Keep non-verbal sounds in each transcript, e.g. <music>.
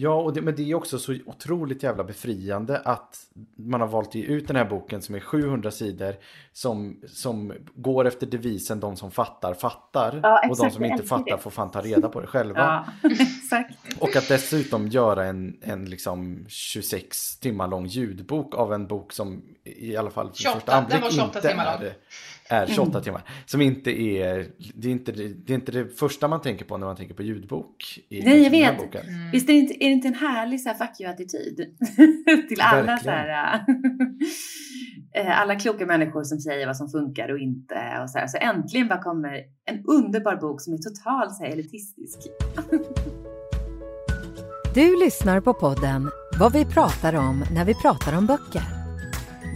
Ja, och det, men det är också så otroligt jävla befriande att man har valt ut den här boken som är 700 sidor som, som går efter devisen de som fattar fattar Ja, och de exakt, som inte fattar det. får fan ta reda på det själva. Ja, <laughs> exakt. Och att dessutom göra en, en liksom 26 timmar lång ljudbok av en bok som i alla fall för 28, första anblick den var 28 inte timmar lång. är, är 28 timmar. Som inte är, det är inte det, det är inte det första man tänker på när man tänker på ljudbok. I Nej, jag den här vet. boken. Mm. Visst är det inte, är det inte en härlig så här, fuck you-attityd <laughs> till alla Verkligen. så här, äh, <laughs> alla kloka människor som säger vad som funkar och inte och så här. Så äntligen bara kommer en underbar bok som är totalt så här, elitistisk. Du lyssnar på podden Vad vi pratar om när vi pratar om böcker.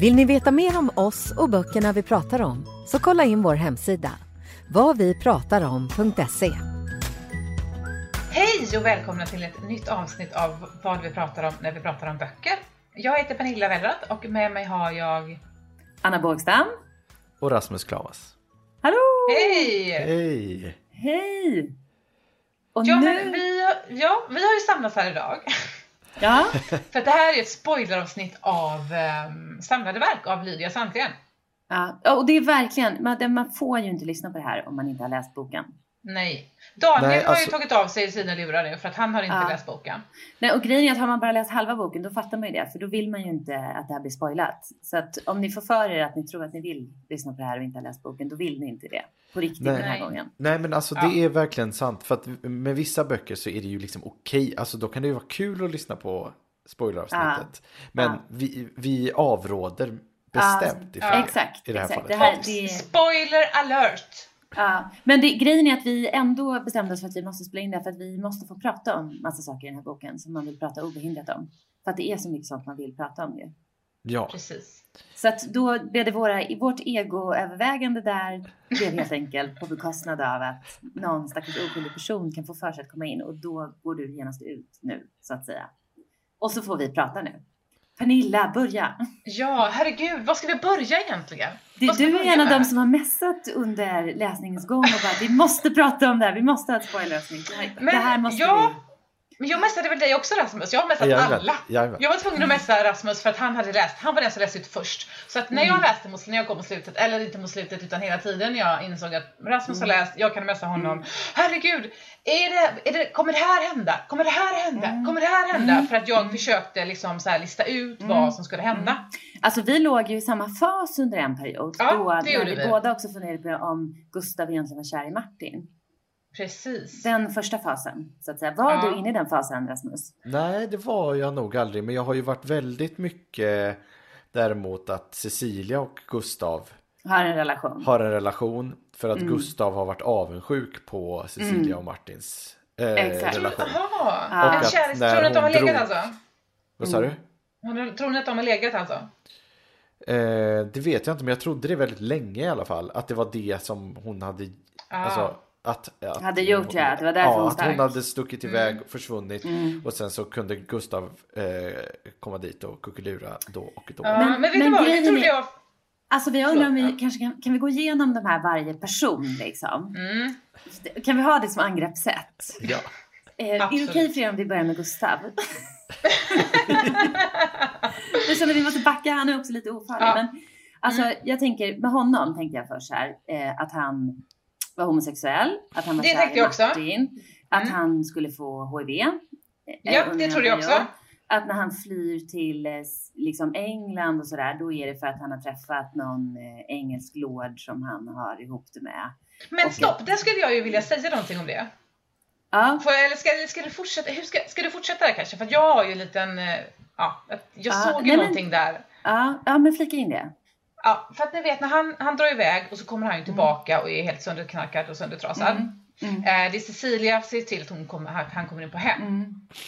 Vill ni veta mer om oss och böckerna vi pratar om så kolla in vår hemsida vadvipratarom.se. Hej och välkomna till ett nytt avsnitt av vad vi pratar om när vi pratar om böcker. Jag heter Pernilla Wellrath och med mig har jag... Anna Bågstam. Och Rasmus Klavas. Hallå! Hej! Hej! Hej! Och Ja, nu... men vi, ja, vi har ju samlats här idag. Ja, För det här är ett spoileravsnitt av um, samlade verk av Lydia Sandgren. ja. Och det är verkligen, man, man får ju inte lyssna på det här om man inte har läst boken. Nej. Daniel Nej, har ju alltså- tagit av sig sina lurar nu för att han har inte Ja. läst boken. Nej, och grejen är att har man bara läst halva boken då fattar man ju det, för då vill man ju inte att det här blir spoilat. Så att om ni får för er att ni tror att ni vill lyssna på det här och inte har läst boken, då vill ni inte det. På riktigt Nej. den här Nej. gången. Nej men alltså Ja. det är verkligen sant. För att med vissa böcker så är det ju liksom okej. Alltså då kan det ju vara kul att lyssna på spoileravsnittet. Men Ja. vi, vi avråder bestämt ifrån. Exakt, i det här exakt. fallet. Det här, det, Spoiler alert! ja. Men det, grejen är att vi ändå bestämde oss för att vi måste spela in det här för att vi måste få prata om massa saker i den här boken som man vill prata obehindrat om. För att det är så mycket sånt man vill prata om ju. Ja, Precis. Så att då blev det våra, vårt egoövervägande där blev helt enkelt på bekostnad av att någon stackars oskyldig person kan få för sig att komma in och då går du genast ut nu så att säga. Och så får vi prata nu. Pernilla, börja! Ja, herregud, var ska vi börja egentligen? Ska du är en av dem som har messat under läsningens gång och bara vi måste prata om det här, vi måste ha ett spoilerlösning. Det här, Men det här måste ja, vi... Men jag messade väl dig också Rasmus? Jag har messat Jajamän, alla. jajamän. Jag var tvungen att messa Rasmus för att han hade läst. Han var den som läste ut först. Så att när jag Mm. läste mot, när jag kom mot slutet, eller inte mot slutet utan hela tiden jag insåg att Rasmus Mm. har läst, jag kan messa honom. Herregud, är det, är det, kommer det här hända? Kommer det här hända? Mm. Kommer det här hända? Mm. För att jag försökte liksom så lista ut Mm. vad som skulle hända. Alltså vi låg ju i samma fas under en period. Ja, då det gjorde vi. båda också funderade på om Gustav egentligen var kär i Martin. Precis. Den första fasen, så att säga. Var Ja. du inne i den fasen, Rasmus? nej det var jag nog aldrig. Men jag har ju varit väldigt mycket däremot att Cecilia och Gustav Har en relation? har en relation. För att Mm. Gustav har varit avundsjuk på Cecilia Mm. och Martins eh, Exakt. relation. Jaha, Ja. en kärlek. Tror ni att de har legat drog- alltså? Vad sa du? Mm. Har- Tror ni att de har legat alltså? Eh, det vet jag inte, men jag trodde det väldigt länge i alla fall. Att det var det som hon hade... Ah. Alltså, att, att Hade gjort, hon, ja. Det var därför ja, hon att hon hade stuckit iväg och försvunnit. Mm. Och sen så kunde Gustav eh, komma dit och kuckelura då och då. Ja, men, Men- vet men du vad? Jag trodde är- jag... Alltså vi undrar om vi kanske kan, kan vi gå igenom de här varje person liksom? Mm. Kan vi ha det som angreppssätt? Ja. Eh, är det okej för er om vi börjar med Gustav? <laughs> jag känner att vi måste backa, han är också lite ofarlig. Ja. Men alltså, Mm. jag tänker, med honom tänkte jag först så här, eh, att han var homosexuell, att han var Det kär i. Martin, att Mm. han skulle få HIV. eh, Ja, det trodde jag också. Att när han flyr till eh, liksom England och sådär, då är det för att han har träffat någon eh, engelsk lord som han har ihop det med. Men Okej. stopp, där skulle jag ju vilja säga någonting om det. Ja, Får jag, eller ska, ska, du fortsätta, hur ska, ska du fortsätta där kanske? För att jag har ju en liten, ja, att jag Ja, såg ju nej, men- någonting där. ja, ja men flika in det. Ja, för att ni vet när han, han drar iväg och så kommer han ju tillbaka och är helt sönderknarkad och söndertrasad. Mm. Mm. Eh, det är Cecilia ser till att hon kommer, han kommer in på hem.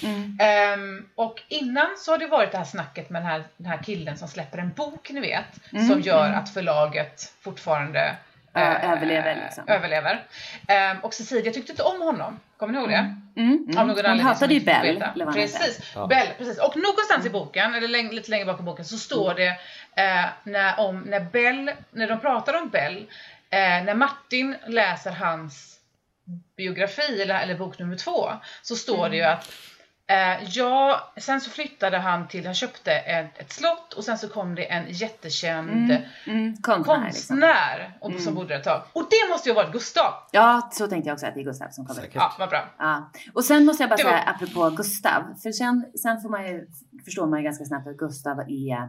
Mm. Um, och innan så har det varit det här snacket med den här, den här killen som släpper en bok, ni vet, Mm, som gör mm. att förlaget fortfarande Ja, eh, överlever, liksom. överlever. Ehm, och Cecilia tyckte inte om honom, kommer ni ihåg det? Mm. Mm. Av någon Hon hatade ju Bell. Precis, Ja. Bell, precis. Och någonstans i boken, eller läng- lite längre bak i boken, så står det eh, när, om, när Bell, när de pratar om Bell, eh, när Martin läser hans biografi eller, eller bok nummer två, så står det ju att Eh, ja, sen så flyttade han till, han köpte ett, ett slott och sen så kom det en jättekänd Mm. Mm. Konstnär, liksom. konstnär och, Mm. som bodde där ett tag. Och det måste ju ha varit Gustav! Ja, så tänkte jag också att det är Gustav som kommer. Säkert. Ja, vad bra. Ja. Och sen måste jag bara Det var- säga apropå Gustav, för sen, sen får man ju, förstår man ju ganska snabbt att Gustav är,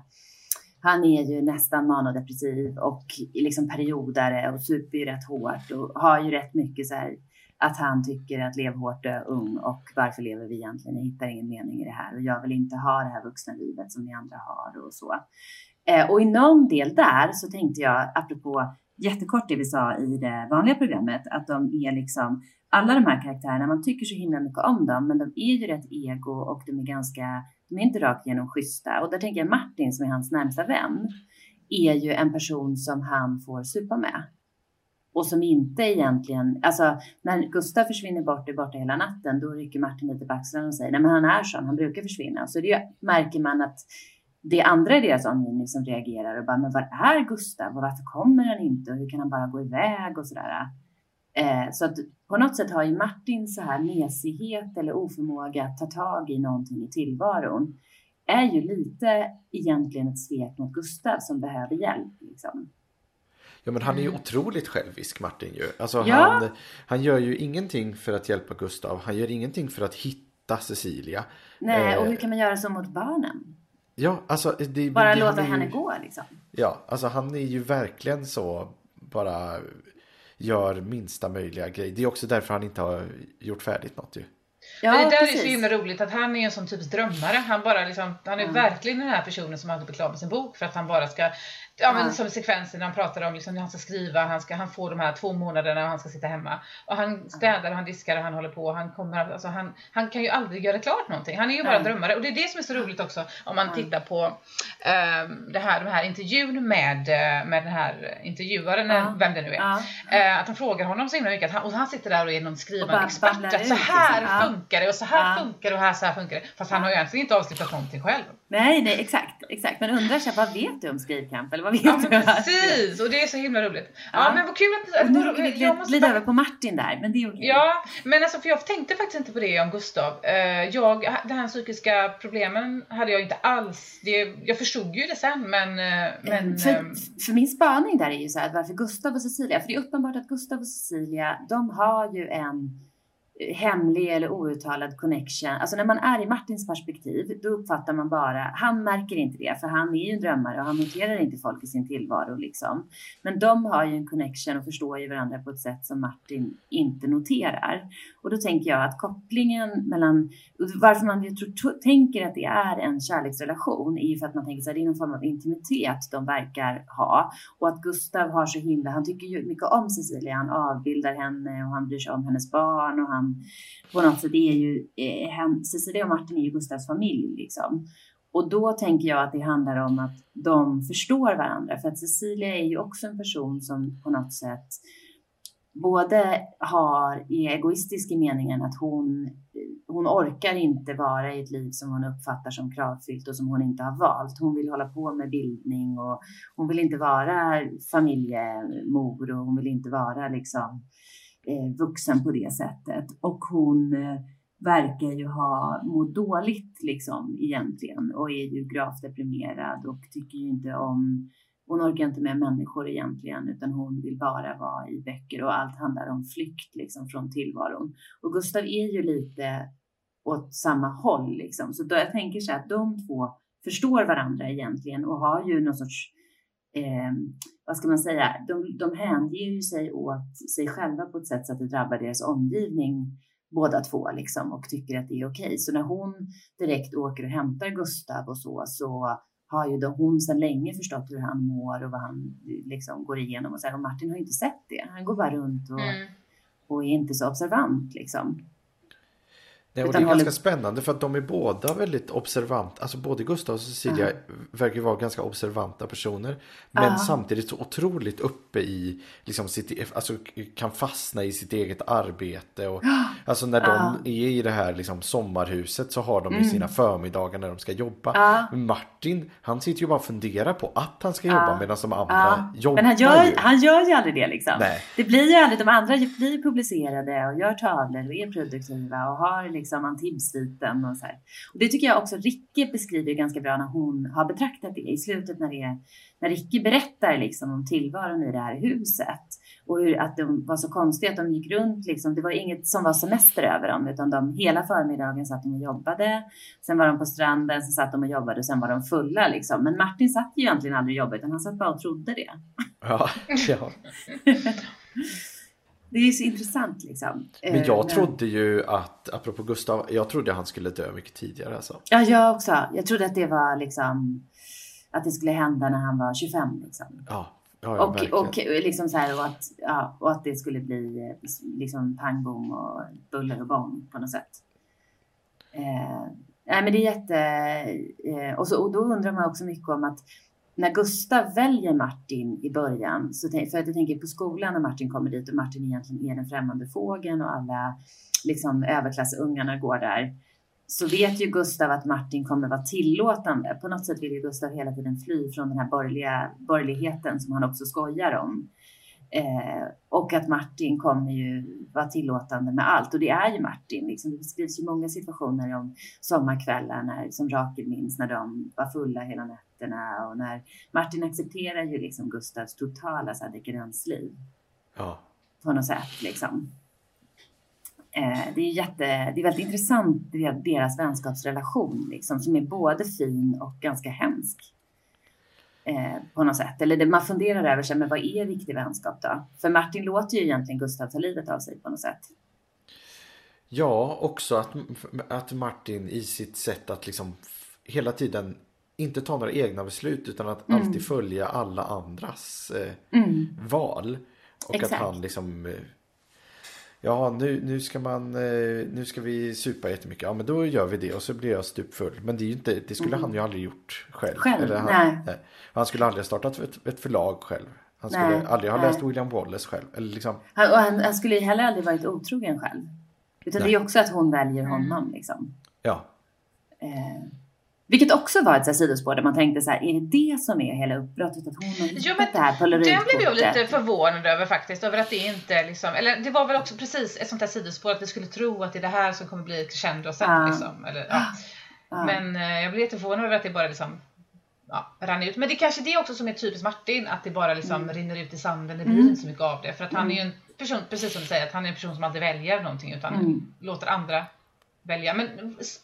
han är ju nästan manodepressiv och liksom periodare och super ju rätt hårt och har ju rätt mycket så här att han tycker att lev hårt, dö ung och varför lever vi egentligen? Jag hittar ingen mening i det här och jag vill inte ha det här vuxna livet som ni andra har och så. Eh, och i någon del där så tänkte jag, apropå jättekort det vi sa i det vanliga programmet, att de är liksom alla de här karaktärerna, man tycker så himla mycket om dem, men de är ju rätt ego och de är ganska, de är inte rakt igenom schyssta. Och där tänker jag Martin som är hans närmsta vän, är ju en person som han får supa med. Och som inte egentligen, alltså när Gustav försvinner bort, är borta hela natten, då rycker Martin lite på axlarna och säger, nej men han är sån, han brukar försvinna. Så det märker man att det är andra i deras omgivning som reagerar och bara, men var är Gustav och varför kommer han inte och hur kan han bara gå iväg och sådär. Eh, så att på något sätt har ju Martin så här mesighet eller oförmåga att ta tag i någonting i tillvaron är ju lite egentligen ett svek mot Gustav som behöver hjälp. Liksom. Ja men han är ju Mm. otroligt självisk Martin ju. Alltså Ja. han, han gör ju ingenting för att hjälpa Gustav. Han gör ingenting för att hitta Cecilia. Nej, och Eh, hur kan man göra så mot barnen? Ja, alltså det, Bara det, låta ju- henne gå liksom. Ja, alltså han är ju verkligen så bara gör minsta möjliga grej. Det är också därför han inte har gjort färdigt något ju. Ja, Men det där är precis. så himla roligt att han är en sån typs drömmare. Han bara liksom, han är Mm. verkligen den här personen som aldrig blir klar med sin bok för att han bara ska Ja men som sekvensen när han pratar om liksom, när han ska skriva, han, ska, han får de här två månaderna och han ska sitta hemma. Och han städar och han diskar och han håller på. Han, kommer, alltså, han, han kan ju aldrig göra klart någonting. Han är ju bara Nej. drömmare. Och det är det som är så roligt också om man Ja. tittar på ehm, det här, den här intervjun med, eh, med den här intervjuaren, Ja. vem det nu är. Eh, att han frågar honom så himla mycket. Att han, och han sitter där och är någon skrivande expert. Att så här liksom. Funkar det och så här Ja. funkar det och här, så här funkar det. Fast han har ju egentligen inte avslutat någonting själv. Nej, nej, exakt, exakt. Men undrar här, vad vet du om skrivkamp? Eller vad vet Ja du? precis! Och det är så himla roligt. Ja, Ja. men vad kul att... Nu råkar vi jag glida, måste glida bara- över på Martin där, men det är okej. Ja, men alltså för jag tänkte faktiskt inte på det om Gustav. Eh, Jag, de här psykiska problemen hade jag inte alls. Det, jag förstod ju det sen men... eh, men för, ehm, för min spaning där är ju så här, varför Gustav och Cecilia, för det är uppenbart att Gustav och Cecilia, de har ju en eh, hemlig eller outtalad connection. Alltså när man är i Martins perspektiv, då uppfattar man bara, han märker inte det, för han är ju en drömmare och han noterar inte folk i sin tillvaro liksom. Men de har ju en connection och förstår ju varandra på ett sätt som Martin inte noterar. Och då tänker jag att kopplingen mellan, varför man ju tror, tänker att det är en kärleksrelation är ju för att man tänker så här, det är någon form av intimitet de verkar ha. Och att Gustav har så himla, han tycker ju mycket om Cecilia, han avbildar henne och han bryr sig om hennes barn och han Liksom, på något sätt är ju, eh, hen, Cecilia och Martin är ju Gustavs familj liksom. Och då tänker jag att det handlar om att de förstår varandra. För att Cecilia är ju också en person som på något sätt både har, är egoistisk i meningen att hon, hon orkar inte vara i ett liv som hon uppfattar som kravfyllt och som hon inte har valt. Hon vill hålla på med bildning och hon vill inte vara familjemor och hon vill inte vara liksom eh, Eh, vuxen på det sättet. Och hon eh, verkar ju ha mått dåligt liksom egentligen och är ju gravt deprimerad och tycker ju inte om hon orkar inte med människor egentligen utan hon vill bara vara i böcker och allt handlar om flykt liksom från tillvaron. Och Gustav är ju lite åt samma håll liksom. Så då jag tänker så här att de två förstår varandra egentligen och har ju någon sorts eh, vad ska man säga, de, de hänger ju sig åt sig själva på ett sätt så att det drabbar deras omgivning båda två liksom och tycker att det är okej. Så när hon direkt åker och hämtar Gustav och så, så har ju då hon sedan länge förstått hur han mår och vad han liksom går igenom och så här. Och Martin har ju inte sett det. Han går bara runt och, mm. och är inte så observant liksom. Nej, och det är ganska spännande för att de är båda väldigt observanta. Alltså både Gustav och Cecilia uh. verkar vara ganska observanta personer. Men uh. samtidigt så otroligt uppe i, liksom sitt, alltså kan fastna i sitt eget arbete. Och. Alltså när de är i det här liksom, sommarhuset så har de mm. sina förmiddagar när de ska jobba. Martin, han sitter ju bara och funderar på att han ska jobba medan de andra jobbar Men han gör, ju. han gör ju aldrig det liksom. Nej. Det blir ju aldrig, de andra blir publicerade och gör tavlor och är produktiva och har liksom liksom Antibes-sviten och så här. Och det tycker jag också Ricke beskriver ganska bra när hon har betraktat det i slutet när det är, när Ricke berättar liksom om tillvaron i det här huset och hur att de var så konstiga att de gick runt liksom. Det var inget som var semester över dem utan de hela förmiddagen satt de och jobbade. Sen var de på stranden, så satt de och jobbade och sen var de fulla liksom. Men Martin satt ju egentligen aldrig och jobbade utan han satt bara och trodde det. Ja, <laughs> ja. <laughs> Det är så intressant liksom. Men jag eh, trodde ju att, apropå Gustav, jag trodde han skulle dö mycket tidigare alltså. Ja, jag också. Jag trodde att det var liksom, att det skulle hända när han var 25 liksom. Ja, ja, ja och, och, liksom så här, och, att, ja, och att det skulle bli liksom pang bom och buller och bång på något sätt. Eh, nej, men det är jätte... Eh, och, så, och då undrar man också mycket om att när Gustav väljer Martin i början, så för att jag tänker på skolan när Martin kommer dit och Martin egentligen är den främmande fågeln och alla liksom överklassungarna går där, så vet ju Gustav att Martin kommer vara tillåtande. På något sätt vill ju Gustav hela tiden fly från den här borgerliga, borgerligheten som han också skojar om. Eh, och att Martin kommer ju vara tillåtande med allt och det är ju Martin. Liksom, det beskrivs ju många situationer om sommarkvällar när, som Rakel minns när de var fulla hela nätterna och när Martin accepterar ju liksom Gustavs totala så här, dekadensliv. Ja. På något sätt liksom. Eh, det är jätte, det är väldigt intressant deras vänskapsrelation liksom som är både fin och ganska hemsk eh, på något sätt. Eller det, man funderar över sig, men vad är riktig vänskap då? För Martin låter ju egentligen Gustav ta livet av sig på något sätt. Ja, också att, att Martin i sitt sätt att liksom hela tiden inte ta några egna beslut utan att mm. alltid följa alla andras eh, mm. val. Och Exakt. att han liksom eh, Ja, nu, nu, ska man, eh, nu ska vi supa jättemycket. Ja, men då gör vi det och så blir jag stupfull. Men det, är inte, det skulle mm. han ju aldrig gjort själv. Själv? Eller han, nej. nej. Han skulle aldrig ha startat ett, ett förlag själv. Han skulle nej, aldrig ha läst William Wallace själv. Eller liksom. han, och han, han skulle heller aldrig varit otrogen själv. Utan det är också att hon väljer honom liksom. Ja. Eh. Vilket också var ett sidospår där man tänkte så här, är det det som är hela uppbrottet? Att hon har jo, men det här polaroidkortet? Den blev jag lite förvånad över faktiskt, över att det inte liksom, eller det var väl också precis ett sånt här sidospår att vi skulle tro att det är det här som kommer bli crescendo sen ja. liksom. Eller, ja. Ja. Men eh, jag blev lite förvånad över att det bara liksom ja, rann ut. Men det är kanske det också som är typiskt Martin, att det bara liksom mm. rinner ut i sanden, det blir mm. inte så mycket av det. För att han är ju en person, precis som du säger, att han är en person som aldrig väljer någonting utan mm. låter andra välja. Men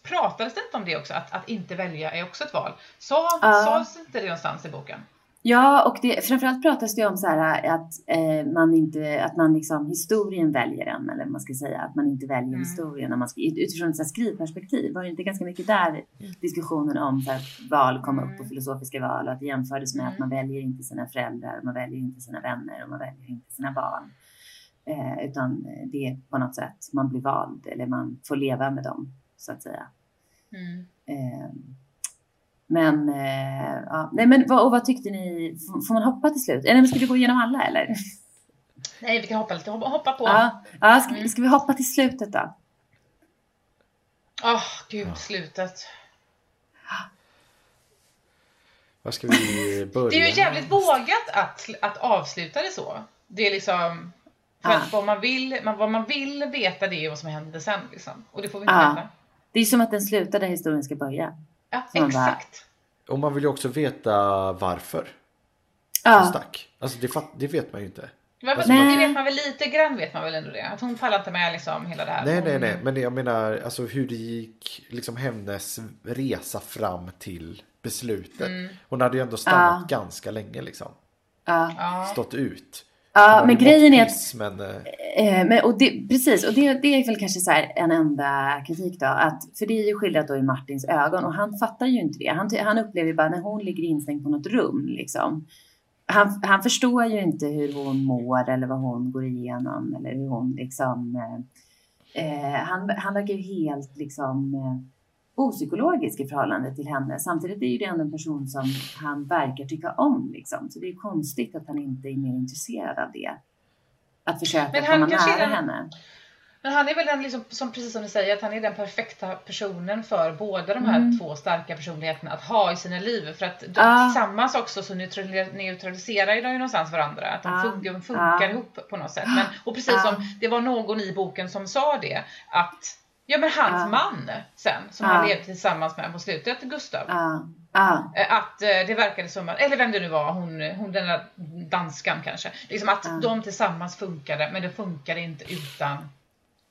pratades det inte om det också? Att, att inte välja är också ett val. Så, uh. Sades inte det någonstans i boken? Ja, och det, framförallt pratas det om så här att eh, man inte, att man liksom historien väljer en, eller man ska säga, att man inte väljer mm. historien när man ska, utifrån ett skrivperspektiv. Var det inte ganska mycket där mm. diskussionen om så här, val kom upp och mm. filosofiska val och att det jämfördes med mm. att man väljer inte sina föräldrar, man väljer inte sina vänner och man väljer inte sina barn. Eh, utan det är på något sätt man blir vald eller man får leva med dem så att säga. Mm. Eh, men, eh, ja, nej, men vad, och vad tyckte ni? Får man hoppa till slut? Eller ska vi gå igenom alla eller? <laughs> Nej, vi kan hoppa lite. Hoppa på. Ja, ja ska, mm. ska vi hoppa till slutet då? Åh, oh, gud, slutet. Var ska vi börja? <laughs> Det är ju jävligt vågat att, att avsluta det så. Det är liksom för ah. att vad man, vill, vad man vill veta det är vad som hände sen. Liksom. Och det får vi inte ah. veta. Det är som att den slutar där historien ska börja. Ja, exakt. Bara... Och man vill ju också veta varför. Ja. Ah. stack. Alltså det, det, vet man ju inte. Men, alltså, det vet man väl lite grann vet man väl ändå det. Att hon pallar inte med liksom hela det här. Nej, nej, nej. Men jag menar alltså hur det gick, liksom hennes resa fram till beslutet. Mm. Hon hade ju ändå stannat ganska länge liksom. Stått ut. Ja, men grejen är att... Men, eh, eh... men, och det, precis, och det, det är väl kanske så en enda kritik då. Att, för det är ju skildrat då i Martins ögon och han fattar ju inte det. Han, han upplever bara när hon ligger instängd på något rum liksom. han, han förstår ju inte hur hon mår eller vad hon går igenom eller hur hon liksom... Eh, han, han verkar ju helt liksom eh, opsykologisk i förhållande till henne. Samtidigt är ju det ändå en person som han verkar tycka om. Liksom. Så det är konstigt att han inte är mer intresserad av det. Att försöka komma nära den, henne. Men han är väl den, liksom, som, precis som du säger, att han är den perfekta personen för båda de här mm. två starka personligheterna att ha i sina liv. För att de, ah. tillsammans också så neutraliserar de ju någonstans varandra. Att de ah. funkar, funkar ah. ihop på något sätt. Men, och precis som det var någon i boken som sa det, att Ja men hans man sen som han levde tillsammans med på slutet, Gustav. Eh, att eh, det verkade som att, eller vem det nu var, hon, hon den där danskan kanske. Liksom att de tillsammans funkade men det funkade inte utan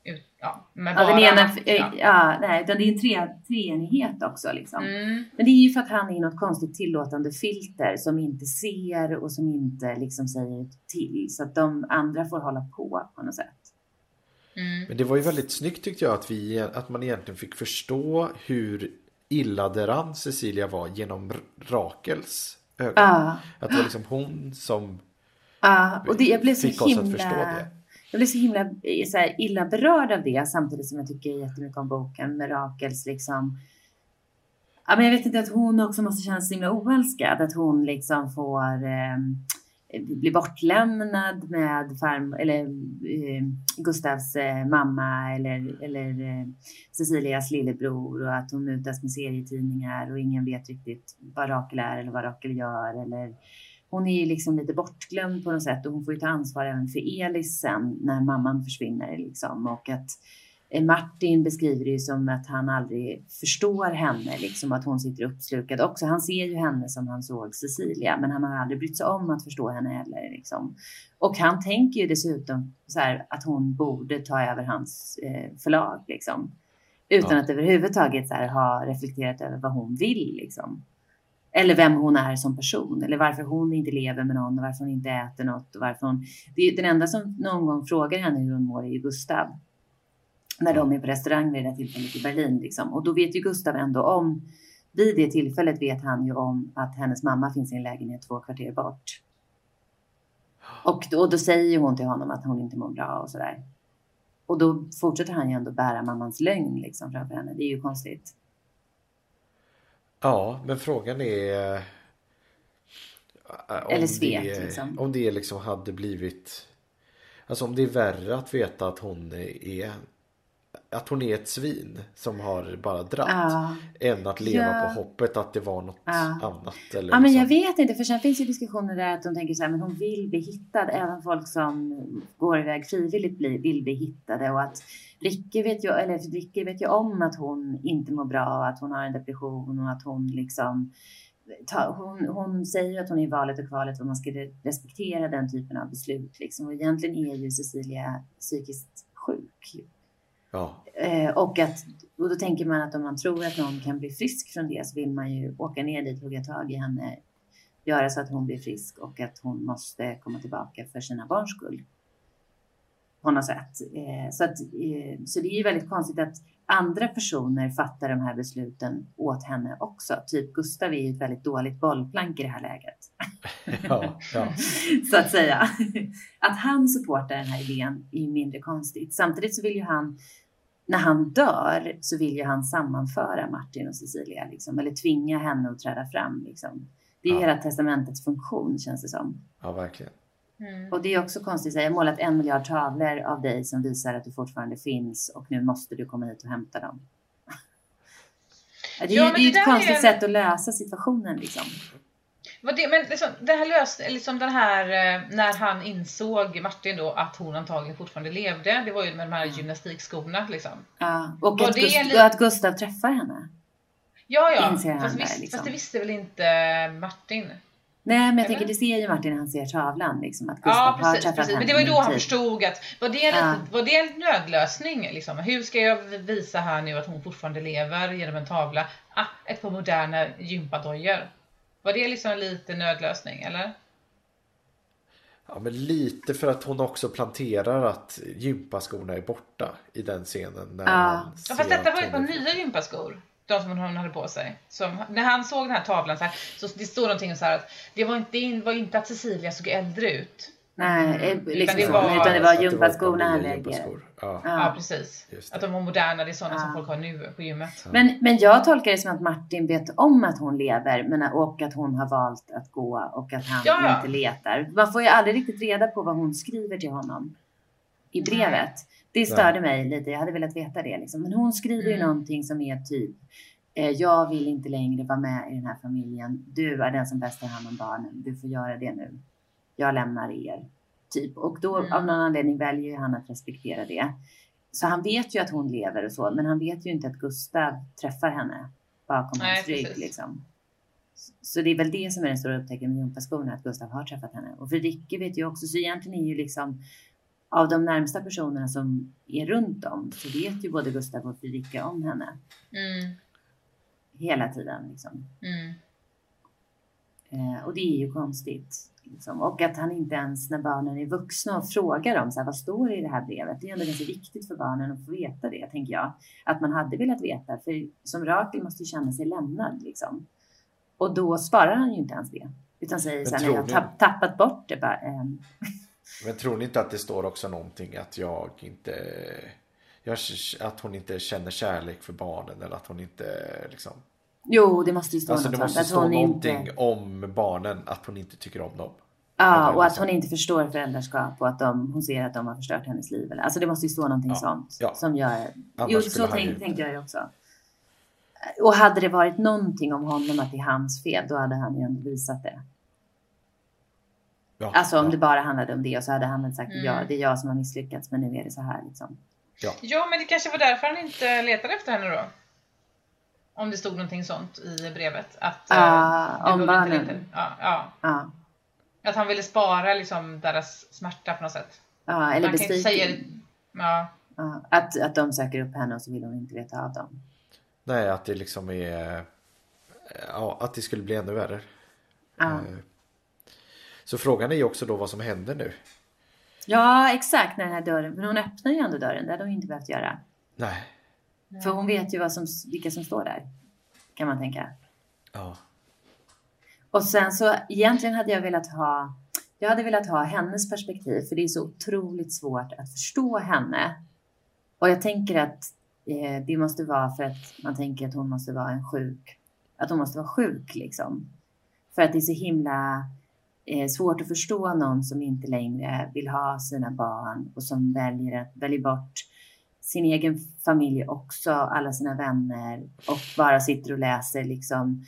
ut, ja, med ja, bara, den ena, ja. ja, nej, det är en tre, treenighet också. Liksom. Mm. Men det är ju för att han är något konstigt tillåtande filter som inte ser och som inte liksom säger till. Så att de andra får hålla på på något sätt. Mm. Men det var ju väldigt snyggt tyckte jag att, vi, att man egentligen fick förstå hur illa däran Cecilia var genom Rakels ögon. Ah. Att det var liksom hon som ah. och det, jag blev fick så himla... oss att förstå det jag blev så himla eh, så här, illa berörd av det samtidigt som jag tycker jättemycket om boken med Rakels liksom. Ja, men jag vet inte att hon också måste känna sig himla oälskad, att hon liksom får eh, Eh, bli bortlämnad med farm, eller, eh, Gustavs eh, mamma eller, eller eh, Cecilias lillebror och att hon mutas med serietidningar och ingen vet riktigt vad Rakel är eller vad Rakel gör eller hon är ju liksom lite bortglömd på något sätt och hon får ju ta ansvar även för Elis sen när mamman försvinner liksom och att eh, Martin beskriver det ju som att han aldrig förstår henne, liksom att hon sitter uppslukad också. Han ser ju henne som han såg Cecilia, men han har aldrig brytt sig om att förstå henne heller. Liksom. Och han tänker ju dessutom här, att hon borde ta över hans eh, förlag, liksom. Utan ja. att överhuvudtaget så här, ha reflekterat över vad hon vill. Liksom. Eller vem hon är som person eller varför hon inte lever med någon och varför hon inte äter något och varför hon... Det är den enda som någon gång frågar henne hur hon mår är ju Gustav. När de är på restaurang vid det tillfället i Berlin liksom. Och då vet ju Gustav ändå om, vid det tillfället vet han ju om att hennes mamma finns i en lägenhet två kvarter bort. Och då, och då säger hon till honom att hon inte mår bra och sådär. Och då fortsätter han ju ändå bära mammans lögn liksom framför henne. Det är ju konstigt. Ja, men frågan är om Eller det, liksom. Om det liksom hade blivit Alltså om det är värre att veta att hon är att hon är ett svin som har bara dratt. Ja. Än att leva ja. på hoppet att det var något ja. annat. Eller ja, men jag liksom. vet inte, för sen finns ju diskussioner där att de tänker så här, men hon vill bli hittad. Även folk som går iväg frivilligt bli, vill bli hittade. Och att Ricky vet, ju, eller Ricky vet ju om att hon inte mår bra och att hon har en depression och att hon liksom ta, hon, hon säger att hon är i valet och kvalet och man ska respektera den typen av beslut. Liksom. Och egentligen är ju Cecilia psykiskt sjuk. Ja. Eh, och, att, och då tänker man att om man tror att någon kan bli frisk från det så vill man ju åka ner dit, hugga tag i henne, göra så att hon blir frisk och att hon måste komma tillbaka för sina barns skull. På något sätt. Eh, så, att, eh, så det är ju väldigt konstigt att andra personer fattar de här besluten åt henne också. Typ Gustav är ju ett väldigt dåligt bollplank i det här läget. <laughs> Ja, ja. så att säga. Att han supportar den här idén är mindre konstigt. Samtidigt så vill ju han när han dör så vill ju han sammanföra Martin och Cecilia, liksom, eller tvinga henne att träda fram. Liksom. Det är ja. hela testamentets funktion känns det som. Ja, verkligen. Mm. Och det är också konstigt, jag har målat en miljard tavlor av dig som visar att du fortfarande finns och nu måste du komma hit och hämta dem. <laughs> Det är, ja, det är ett konstigt är... sätt att lösa situationen liksom. Det, men liksom, det här löst, liksom den här, eh, när han insåg, Martin då, att hon antagligen fortfarande levde. Det var ju med de här gymnastikskorna liksom. Ja, och att, Gust li- att Gustav träffar henne. Ja, ja. Fast, visst, liksom. fast det visste väl inte Martin? Nej, men jag Eller? tänker det ser ju Martin när han ser tavlan. Liksom, att Gustav ja, precis, har precis. Men det var ju då han förstod att var det, en, ja. var det en nödlösning? Liksom? Hur ska jag visa här nu att hon fortfarande lever genom en tavla? Ah, ett par moderna gympadojor. Var det liksom en liten nödlösning eller? Ja men lite för att hon också planterar att gympaskorna är borta i den scenen. När ja. ja fast detta var ju ett par nya gympaskor. De som hon hade på sig. Så när han såg den här tavlan så, här, så det stod någonting så här att det var inte, det var inte att Cecilia såg äldre ut. Nej, eh, Utan liksom det så. var- utan det var att det gympaskorna han gympaskor. Ja. Ja. Ja, precis. Det. Att de var moderna, det är sådana som Ja. folk har nu på gymmet. Men, men jag tolkar det som att Martin vet om att hon lever men, och att hon har valt att gå och att han Ja, ja. inte letar. Man får ju aldrig riktigt reda på vad hon skriver till honom i brevet. Det störde mig lite. Jag hade velat veta det. Liksom. Men hon skriver ju Mm. någonting som är typ eh, jag vill inte längre vara med i den här familjen. Du är den som bäst tar hand om barnen. Du får göra det nu. Jag lämnar er. Typ. Och då Mm. av någon anledning väljer ju han att respektera det. Så han vet ju att hon lever och så, men han vet ju inte att Gustav träffar henne bakom Nej, hans rygg. Liksom. Så det är väl det som är den stora upptäckten med gympaskorna, att Gustav har träffat henne. Och Fredrike vet ju också, så egentligen är ju liksom av de närmsta personerna som är runt om så vet ju både Gustav och Fredrika om henne Mm, hela tiden. Liksom. mm. Eh, och det är ju konstigt. Liksom. Och att han inte ens när barnen är vuxna och frågar dem så här, vad står det i det här brevet. Det är ändå ganska viktigt för barnen att få veta det, tänker jag. Att man hade velat veta, för som Rakel måste ju känna sig lämnad. Liksom. Och då sparar han ju inte ens det. Utan säger så här, tror jag har tapp, tappat bort det. Bara, ehm, <laughs> Men tror ni inte att det står också någonting att jag inte... Jag, att hon inte känner kärlek för barnen eller att hon inte liksom... jo, det måste ju stå Alltså något det måste stå Att hon någonting inte, om barnen, att hon inte tycker om dem. ja, och att liksom. hon inte förstår föräldraskap och att de, hon ser att de har förstört hennes liv. Eller- Alltså det måste ju stå någonting Ja, sånt ja. som gör... Annars Jo, så tänk, tänkte jag ju också. Och hade det varit någonting om honom att det är hans fel, då hade han ju ändå visat det. Ja, Alltså om ja, det bara handlade om det och så hade han sagt Mm. ja, det är jag som har misslyckats men nu är det så här liksom. ja. Ja, men det kanske var därför han inte letade efter henne då. Om det stod någonting sånt i brevet. Att, Ah, du om barnen. Ja, ja. Ja, Att han ville spara liksom deras smärta på något sätt. ja eller inte säga besviken. Ja, Ja, att, att de söker upp henne och så vill hon inte veta av dem. Nej, att det liksom är... Ja, att det skulle bli ännu värre. Ja. Eh, Så frågan är ju också då vad som händer nu. ja, exakt när den här dörren, men hon öppnar ju ändå dörren, det hade hon inte behövt göra. Nej. För hon vet ju vad som, vilka som står där, kan man tänka. Ja. Och sen så egentligen hade jag velat ha, jag hade velat ha hennes perspektiv för det är så otroligt svårt att förstå henne. Och jag tänker att eh, det måste vara för att man tänker att hon måste vara en sjuk, att hon måste vara sjuk liksom. För att det är så himla eh, svårt att förstå någon som inte längre vill ha sina barn och som väljer, att, välja bort sin egen familj också, alla sina vänner och bara sitter och läser liksom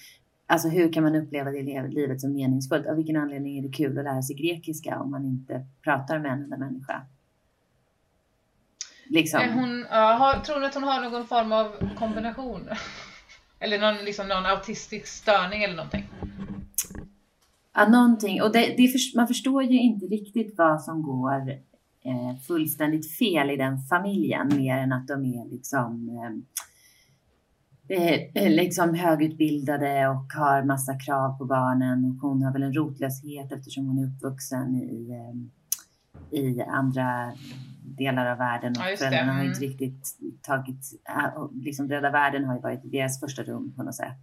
Alltså hur kan man uppleva det livet som meningsfullt? Av vilken anledning är det kul att lära sig grekiska om man inte pratar med en enda människa? Liksom. Hon, ja, har, tror du att hon har någon form av kombination? <laughs> Eller någon, liksom, någon autistisk störning eller någonting? Ja, någonting. Och det, det för, man förstår ju inte riktigt vad som går eh, fullständigt fel i den familjen mer än att de är liksom, eh, eh, liksom högutbildade och har massa krav på barnen. Och hon har väl en rotlöshet eftersom hon är uppvuxen i, eh, i andra delar av världen och Ja, föräldrarna har Mm. inte riktigt tagit, och liksom Rädda Världen har ju varit deras första rum på något sätt.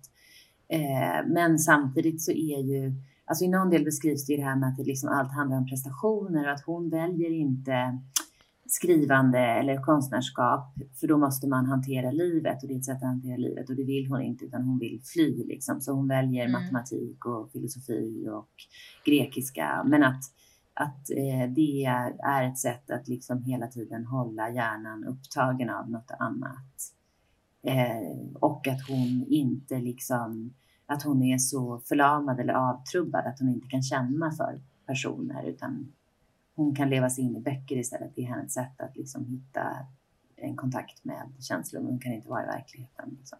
Eh, men samtidigt så är ju, alltså i någon del beskrivs det ju det här med att det liksom allt handlar om prestationer och att hon väljer inte skrivande eller konstnärskap för då måste man hantera livet och det är ett sätt att hantera livet och det vill hon inte utan hon vill fly liksom. Så hon väljer Mm. matematik och filosofi och grekiska men att att eh, det är ett sätt att liksom hela tiden hålla hjärnan upptagen av något annat. Eh, och att hon inte liksom, att hon är så förlamad eller avtrubbad att hon inte kan känna för personer utan hon kan leva sig in i böcker istället. Det är hennes sätt att liksom hitta en kontakt med känslor, men hon kan inte vara i verkligheten. Liksom.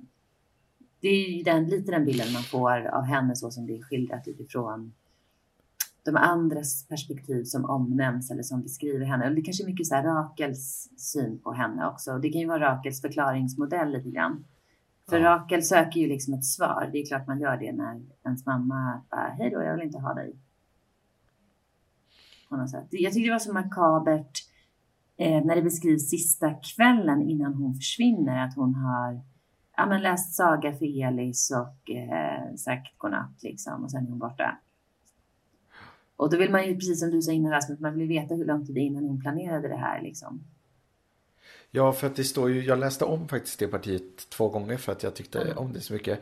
Det är ju den, lite den bilden man får av henne så som det är skildrat utifrån de andras perspektiv som omnämns eller som beskriver henne. Och det kanske är mycket så här Rakels syn på henne också. Det kan ju vara Rakels förklaringsmodell lite grann. För Ja. Rakel söker ju liksom ett svar. Det är klart man gör det när ens mamma bara, hej då, jag vill inte ha dig. På något sätt. Jag tyckte det var så makabert eh, när det beskrivs sista kvällen innan hon försvinner, att hon har ja, men läst saga för Elis och eh, sagt godnatt liksom och sen är hon borta. Och då vill man ju, precis som du sa innan Rasmus, man vill veta hur lång tid innan hon planerade det här liksom. Ja, för att det står ju, jag läste om faktiskt det partiet två gånger för att jag tyckte mm. om det så mycket.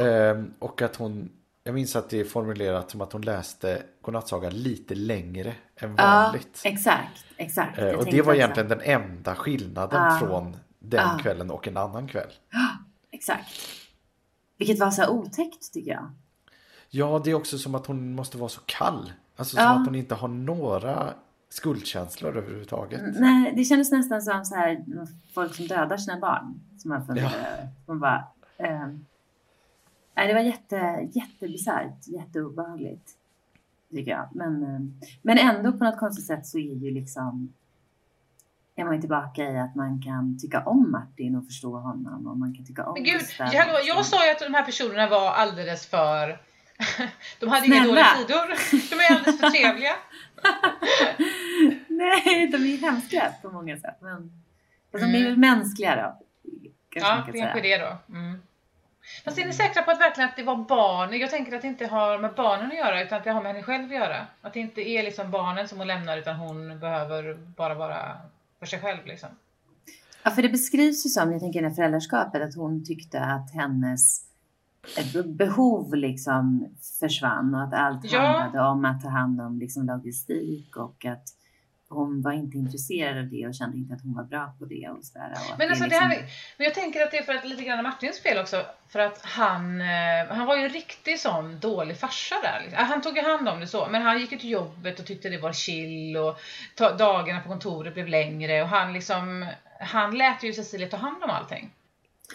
Ehm, och att hon, jag minns att det är formulerat som att hon läste godnattsaga lite längre än vanligt. Ja, exakt, exakt. Ehm, och det var egentligen den enda skillnaden ja. från den ja. kvällen och en annan kväll. Ja, exakt. Vilket var så otäckt tycker jag. Ja, det är också som att hon måste vara så kall. Alltså som att hon inte har några skuldkänslor överhuvudtaget. Nej, det kändes nästan som så här, folk som dödar sina barn. Som man funderar ja. Man bara, eh, nej, det var jätte, jättebisarrt, jätteobehagligt. Tycker jag. Men, eh, men ändå på något konstigt sätt så är ju liksom är man ju tillbaka i att man kan tycka om Martin och förstå honom och man kan tycka om Men gud, jag, jag sa ju att de här personerna var alldeles för <laughs> de hade inga dåliga sidor. De är alldeles för trevliga. <laughs> <laughs> Nej, de är hemska på många sätt. Men mm. de är väl mänskliga då. Ja, det är det då. Mm. Fast är ni säkra på att verkligen att det var barn? Jag tänker att det inte har med barnen att göra utan att det har med henne själv att göra. Att det inte är liksom barnen som hon lämnar utan hon behöver bara vara för sig själv liksom. Ja, för det beskrivs ju som, jag tänker det föräldraskapet, att hon tyckte att hennes behov liksom försvann och att allt ja. handlade om att ta hand om liksom logistik och att hon var inte intresserad av det och kände inte att hon var bra på det. Och så där, och men, alltså, det liksom... här, men jag tänker att det är för att lite grann Martins fel också. För att han, eh, han var ju en riktig sån dålig farsa där. Liksom. Han tog ju hand om det så. Men han gick ju till jobbet och tyckte det var chill och dagarna på kontoret blev längre. Och han liksom, han lät ju Cecilia ta hand om allting.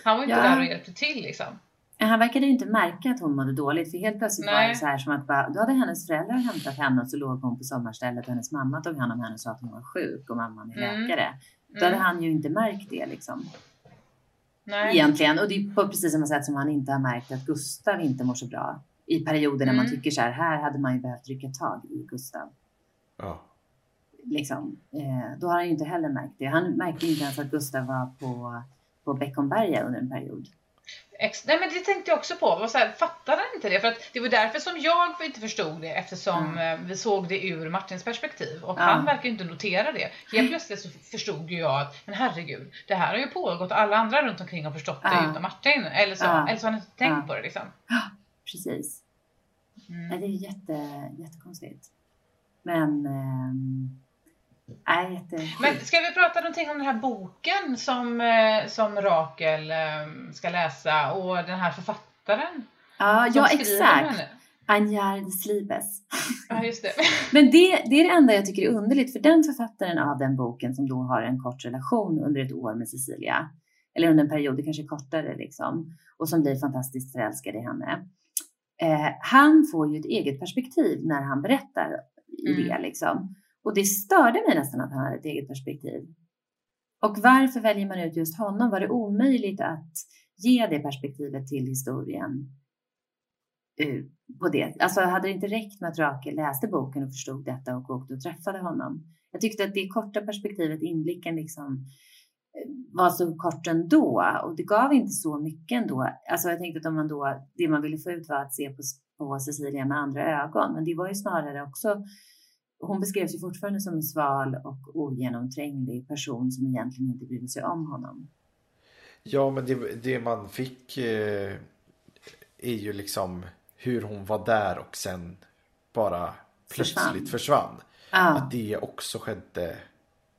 Han var ju inte ja. där och hjälpte till liksom. Han verkade ju inte märka att hon mådde dåligt för helt plötsligt Nej. var det så här som att bara, då hade hennes föräldrar hämtat henne och så låg hon på sommarstället och hennes mamma tog hand om henne och sa att hon var sjuk och mamman är mm. läkare. Då hade mm. han ju inte märkt det liksom. Nej. Egentligen. Och det är på precis samma sätt som han inte har märkt att Gustav inte mår så bra. I perioder när man mm. tycker så här, här hade man ju behövt rycka tag i Gustav. Ja. Liksom. Eh, då har han ju inte heller märkt det. Han märkte inte ens att Gustav var på, på Beckomberga under en period. Nej men det tänkte jag också på. Var så här, fattade inte det? För att det var därför som jag inte förstod det eftersom mm. vi såg det ur Martins perspektiv. Och mm. han verkar inte notera det. Helt plötsligt så förstod ju jag att men herregud, det här har ju pågått alla andra runt omkring har förstått det mm. utom Martin. Eller så, eller så har han inte tänkt på det liksom. Ja, precis. Mm. det är jätte, jättekonstigt. Men ähm Nej, Men ska vi prata någonting om den här boken som, eh, som Rakel eh, ska läsa och den här författaren? Ja, ja exakt. Anjar Slibes. Ja, just det. <laughs> Men det, det är det enda jag tycker är underligt, för den författaren av den boken som då har en kort relation under ett år med Cecilia, eller under en period, det kanske är kortare liksom, och som blir fantastiskt förälskad i henne. Eh, han får ju ett eget perspektiv när han berättar i mm. det liksom. Och det störde mig nästan att han hade ett eget perspektiv. Och varför väljer man ut just honom? Var det omöjligt att ge det perspektivet till historien? Eh, på det? Alltså hade det inte räckt med att Rakel läste boken och förstod detta och åkte och träffade honom? Jag tyckte att det korta perspektivet, inblicken liksom eh, var så kort ändå och det gav inte så mycket ändå. Alltså jag tänkte att om man då, det man ville få ut var att se på, på Cecilia med andra ögon, men det var ju snarare också hon beskrevs ju fortfarande som en sval och ogenomtränglig person som egentligen inte brydde sig om honom. Ja, men det, det man fick eh, är ju liksom hur hon var där och sen bara plötsligt försvann. försvann. Ah. Att det också skedde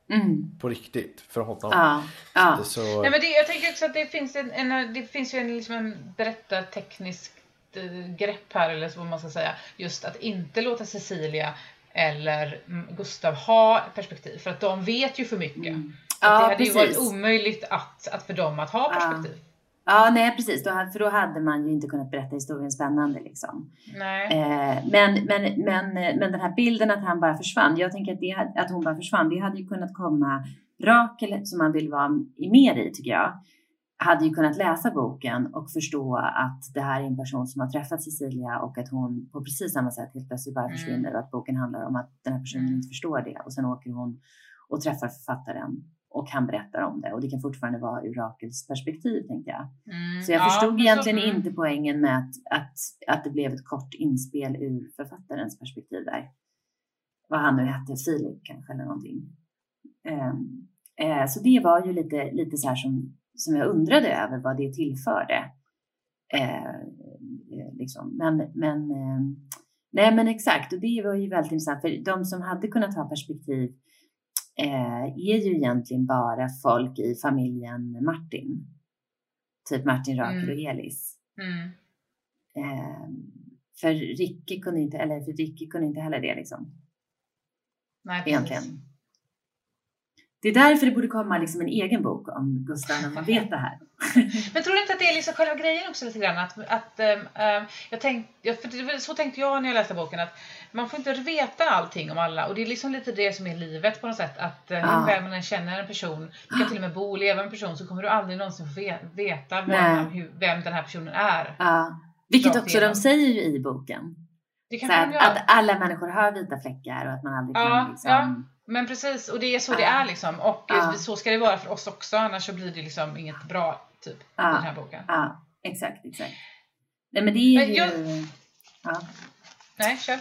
mm. på riktigt för honom. Ah. Ah. Så... Nej, men det, jag tänker också att det finns en, en det finns ju en, liksom en berättarteknisk eh, grepp här eller så vad man ska säga. Just att inte låta Cecilia eller Gustav ha perspektiv för att de vet ju för mycket. Mm. Ja, det hade precis. ju varit omöjligt att, att för dem att ha perspektiv. Ja. Ja, nej precis. Då, för då hade man ju inte kunnat berätta historien spännande. Liksom. Eh, men, men, men, men den här bilden att han bara försvann. Jag tänker att, det, att hon bara försvann. Det hade ju kunnat komma Rakel som man vill vara mer i tycker jag hade ju kunnat läsa boken och förstå att det här är en person som har träffat Cecilia och att hon på precis samma sätt helt plötsligt bara mm. försvinner och att boken handlar om att den här personen mm. inte förstår det och sen åker hon och träffar författaren och han berättar om det och det kan fortfarande vara ur Rakels perspektiv tänkte jag. Mm, Så jag ja, förstod egentligen så- mm. inte poängen med att, att, att det blev ett kort inspel ur författarens perspektiv där. Vad han nu hette, Filip kanske eller någonting. Ehm, eh, så det var ju lite, lite så här som, som jag undrade över vad det tillförde. Eh, eh, liksom. Men, men, ehm, nej men exakt, och det var ju väldigt intressant för de som hade kunnat ha perspektiv eh, är ju egentligen bara folk i familjen Martin. Typ Martin, Rakel Mm. och Elis. Mm. Eh, för Ricky kunde inte, eller för Ricky kunde inte heller det liksom. Nej. Egentligen. Det är därför det borde komma liksom en egen bok om Gustav när man vet det här. <laughs> Men tror du inte att det är liksom själva grejen också lite grann? Att, att, ehm, jag tänk, för så tänkte jag när jag läste boken att man får inte veta allting om alla och det är liksom lite det som är livet på något sätt. Att eh, Ja. hur väl man än känner en person, du kan till och med bo och leva med en person så kommer du aldrig någonsin få ve- veta vem, hur, vem den här personen är. Ja. Vilket också de igenom. säger ju i boken. Att, att alla människor har vita fläckar och att man aldrig Ja, kan liksom... Men precis, och det är så det är liksom. Och så ska det vara för oss också, annars så blir det liksom inget bra typ i den här boken. Ja, exakt, exakt. Nej men det är ju... jag- Ja. Nej, kör.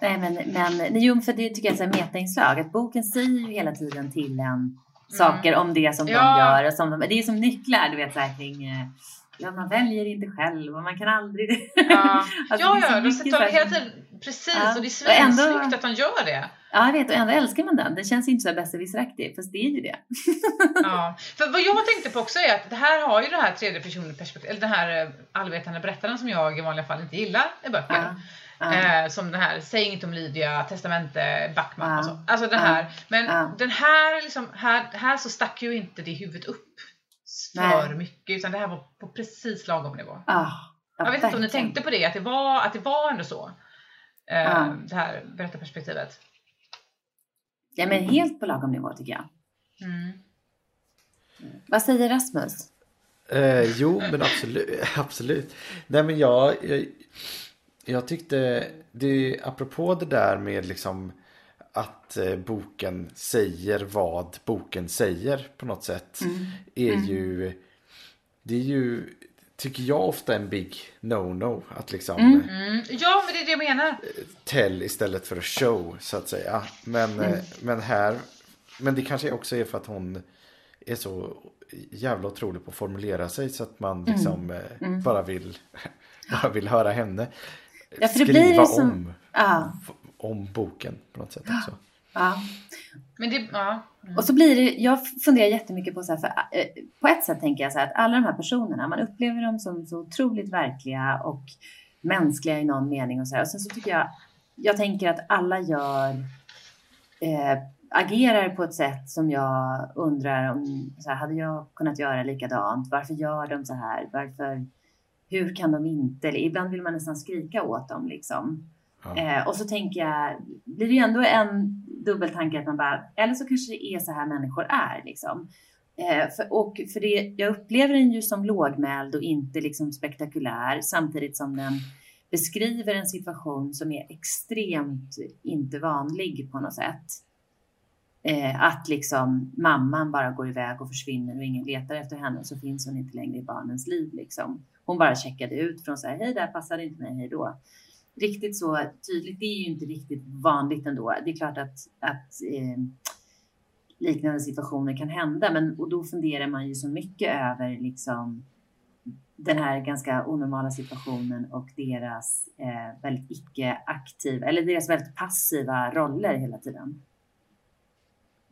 Nej men, men nej, jo, för det tycker jag är ett metainslag. Att boken säger ju hela tiden till en saker om det som de Mm. Ja. gör. Och som de, det är som nycklar, du vet så här kring... eh, Ja, man väljer inte själv och man kan aldrig... Ja, <laughs> Alltså, ja, ja de sätter hela tiden, precis, Ja. och det är svinsnyggt att de gör det. Ja, jag vet. Och ändå älskar man den. Den känns inte så besserwisseraktig, fast det är ju det. <laughs> Ja. För vad jag tänkte på också är att det här har ju det här tredje personen perspektiv, eller den här eh, allvetande berättaren som jag i vanliga fall inte gillar i böcker. Ja. Ja. Eh, som den här, säg inget om Lydia, testamente, Backman Ja. och så. Alltså den här. Men den här, liksom, här, här så stack ju inte det huvudet upp för Nej. mycket utan det här var på precis lagom nivå. Ah, ja, Jag vet inte om ni tänkte på det, att det var, att det var ändå så. Eh. Det här berättarperspektivet. Ja, men helt på lagom nivå tycker jag. Mm. Vad säger Rasmus? Eh, jo, men absolut. <laughs> absolut. Nej, men jag, jag, jag tyckte, det, apropå det där med liksom att eh, boken säger vad boken säger på något sätt. Är ju, det är ju, tycker jag ofta en big no-no. Att liksom Mm. Ja, men det är det jag menar. tell istället för show så att säga. Men, eh, men här, men det kanske också är för att hon är så jävla otrolig på att formulera sig så att man liksom eh, bara vill <laughs> bara vill höra henne Ja, skriva som- om, Ja, om boken på något sätt också. <gasps> ja. Men det, ja. Och så blir det, jag funderar jättemycket på så här, för eh, på ett sätt tänker jag så här att alla de här personerna, man upplever dem som så otroligt verkliga och mänskliga i någon mening och så här. Och sen så tycker jag, jag tänker att alla gör, eh, agerar på ett sätt som jag undrar om, så här, hade jag kunnat göra likadant? Varför gör de så här? Varför, hur kan de inte? Eller ibland vill man nästan skrika åt dem liksom. Ja. Eh, och så tänker jag, blir det ju ändå en dubbeltanke att man bara, eller så kanske det är så här människor är liksom. Eh, för, och för det, jag upplever den ju som lågmäld och inte liksom spektakulär samtidigt som den beskriver en situation som är extremt inte vanlig på något sätt. Eh, att liksom mamman bara går iväg och försvinner och ingen letar efter henne så finns hon inte längre i barnens liv liksom. Hon bara checkade ut från så här, hej där passade inte mig, hej då riktigt så tydligt. Det är ju inte riktigt vanligt ändå. Det är klart att, att eh, liknande situationer kan hända, men och då funderar man ju så mycket över liksom den här ganska onormala situationen och deras eh, väldigt icke-aktiva, eller deras väldigt passiva roller hela tiden.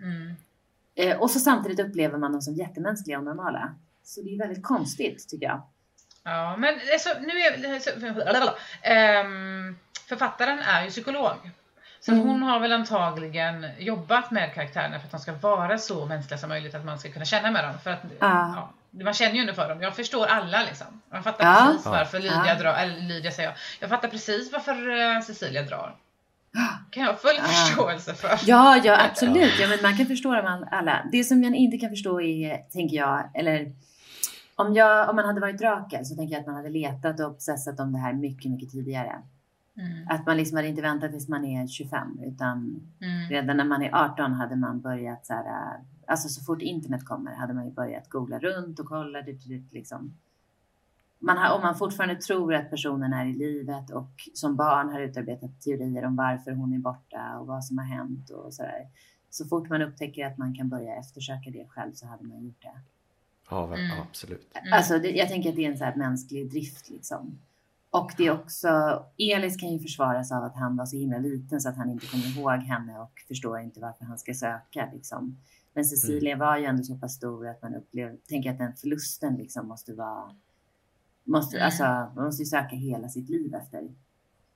Mm. Eh, och så samtidigt upplever man dem som jättemänskliga och normala. Så det är väldigt konstigt tycker jag. Ja, men alltså, nu är så, ehm, författaren är ju psykolog. Så Mm. hon har väl antagligen jobbat med karaktärerna för att de ska vara så mänskliga som möjligt, att man ska kunna känna med dem. För att, Ja. ja, man känner ju ändå för dem. Jag förstår alla liksom. Jag fattar Ja. precis varför Lydia drar, eller Lydia säger jag. Jag fattar precis varför eh, Cecilia drar. <gasps> Kan jag ha full förståelse för. Ja, ja absolut. Ja, men man kan förstå dem all- alla. Det som jag inte kan förstå är, tänker jag, eller om, jag, om man hade varit Rakel så tänker jag att man hade letat och obsessat om det här mycket, mycket tidigare. Mm. Att man liksom hade inte väntat tills man är 25 utan Mm. redan när man är 18 hade man börjat så här, Alltså så fort internet kommer hade man ju börjat googla runt och kolla. Det, det, liksom. man har, om man fortfarande tror att personen är i livet och som barn har utarbetat teorier om varför hon är borta och vad som har hänt och sådär. Så fort man upptäcker att man kan börja eftersöka det själv så hade man gjort det. Ja, Mm. absolut. Alltså det, jag tänker att det är en så här mänsklig drift liksom. Och det är också, Elis kan ju försvaras av att han var så himla liten så att han inte kommer ihåg henne och förstår inte varför han ska söka liksom. Men Cecilia var ju ändå så pass stor att man upplever, tänker att den förlusten liksom måste vara, måste, Mm. alltså man måste ju söka hela sitt liv efter,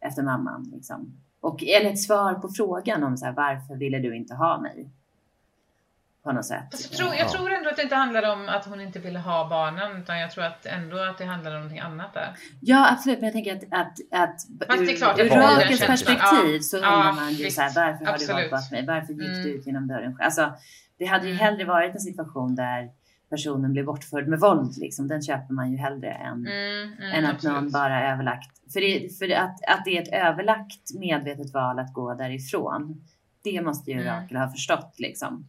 efter mamman liksom. Och eller ett svar på frågan om så här, varför ville du inte ha mig? På något sätt. Jag, tror, jag Ja. tror ändå att det inte handlar om att hon inte ville ha barnen utan jag tror att ändå att det handlar om någonting annat där. Ja, absolut. Men jag tänker att, att, att Fast det är klart, ur, den perspektiv så undrar ja, man ju visst. så här, varför har Absolut. du valt mig? Varför gick Mm. du ut genom dörren? Alltså, det hade ju Mm. hellre varit en situation där personen blev bortförd med våld. Liksom. Den köper man ju hellre än, Mm, mm, än att absolut. någon bara överlagt. För, det, för att, att det är ett överlagt medvetet val att gå därifrån. Det måste ju Mm. Rakel ha förstått liksom.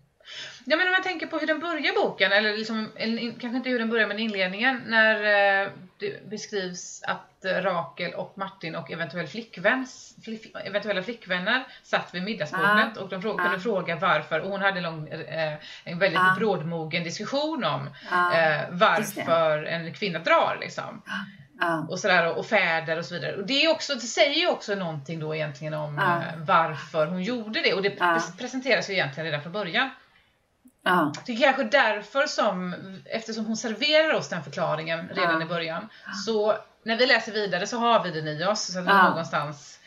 Ja men om man tänker på hur den börjar boken, eller, liksom, in- kanske inte hur den börjar men inledningen, när eh, det beskrivs att Rakel och Martin och eventuell flickväns, flick, eventuella flickvänner satt vid middagsbordet och de frå- Ah. kunde fråga varför och hon hade en, lång, eh, en väldigt Ah. brådmogen diskussion om Ja, eh, varför en kvinna drar liksom. ja, Och sådär och, fäder och så vidare. Och det, är också, det säger ju också någonting då egentligen om eh, varför hon gjorde det och det Ja. pres- presenteras ju egentligen redan från början. Ja, Det är kanske därför som, eftersom hon serverar oss den förklaringen redan Ja. i början, så när vi läser vidare så har vi den i oss så att vi Ja. någonstans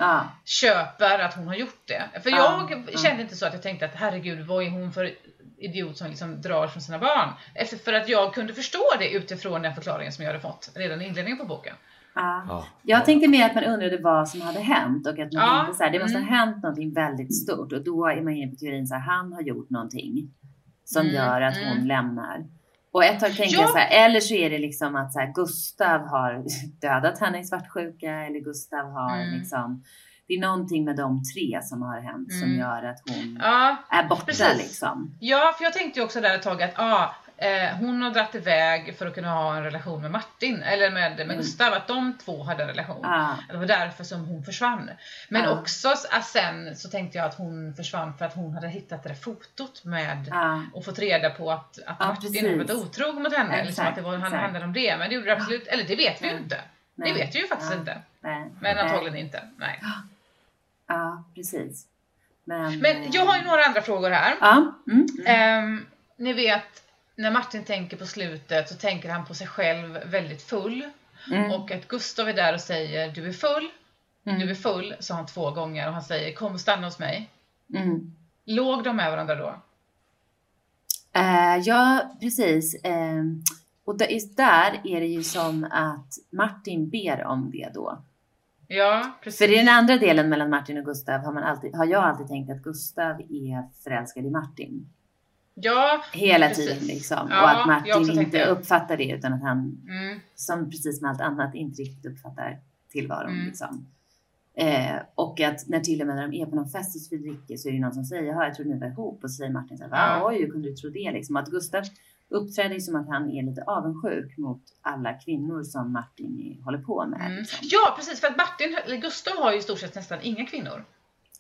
köper att hon har gjort det. För Ja. jag Ja. kände inte så att jag tänkte att herregud vad är hon för idiot som liksom drar från sina barn? Efter, för att jag kunde förstå det utifrån den förklaringen som jag hade fått redan i inledningen på boken. ja. Ja. Jag tänkte mer att man undrade vad som hade hänt och att man Ja, tänkte så här, det måste mm. ha hänt någonting väldigt stort och då är man inne på teorin så här, han har gjort någonting som Mm, gör att hon mm. lämnar. Och ett tag tänkte Ja. jag så här, eller så är det liksom att så här, Gustav har <laughs> dödat henne i svartsjuka eller Gustav har Mm. liksom, det är någonting med de tre som har hänt som Mm. gör att hon Ja, är borta precis. liksom. Ja, för jag tänkte ju också där ett tag att ah, eh, hon har dragit iväg för att kunna ha en relation med Martin, eller med, med Mm. Gustav, att de två hade en relation. Ja, Det var därför som hon försvann. Men Ja. också att sen så tänkte jag att hon försvann för att hon hade hittat det där fotot med ja, och fått reda på att, att Ja, Martin precis. hade varit otrog mot henne. liksom Exakt, att det var, han exakt. handlade om det. Men det gjorde det absolut, eller det vet vi ju inte. nej, Det vet vi ju faktiskt Ja. inte. nej, Men nej. antagligen inte. Nej. Ja, precis. Men, Men jag har ju några andra frågor här. Mm, mm. Ehm, ni vet, när Martin tänker på slutet så tänker han på sig själv väldigt full. Mm. Och att Gustav är där och säger du är full. Mm. Du är full, sa han två gånger och han säger kom och stanna hos mig. Mm. Låg de med varandra då? Eh, ja, precis. Eh, och där är det ju som att Martin ber om det då. Ja, precis. För i den andra delen mellan Martin och Gustav har, man alltid, har jag alltid tänkt att Gustav är förälskad i Martin. Ja, Hela Precis. tiden liksom. Ja, och att Martin inte uppfattar det utan att han, mm, som precis med allt annat, inte riktigt uppfattar tillvaron. Mm. Liksom. Eh, och att när till och med när de är på någon fest hos Fredrike så är det någon som säger, ja jag trodde ni var ihop och så säger Martin så här? Ja. oj hur kunde du tro det liksom? Att Gustav uppträder som att han är lite avundsjuk mot alla kvinnor som Martin håller på med. mm. Liksom. Ja, precis. För att Martin, eller Gustav har ju i stort sett nästan inga kvinnor.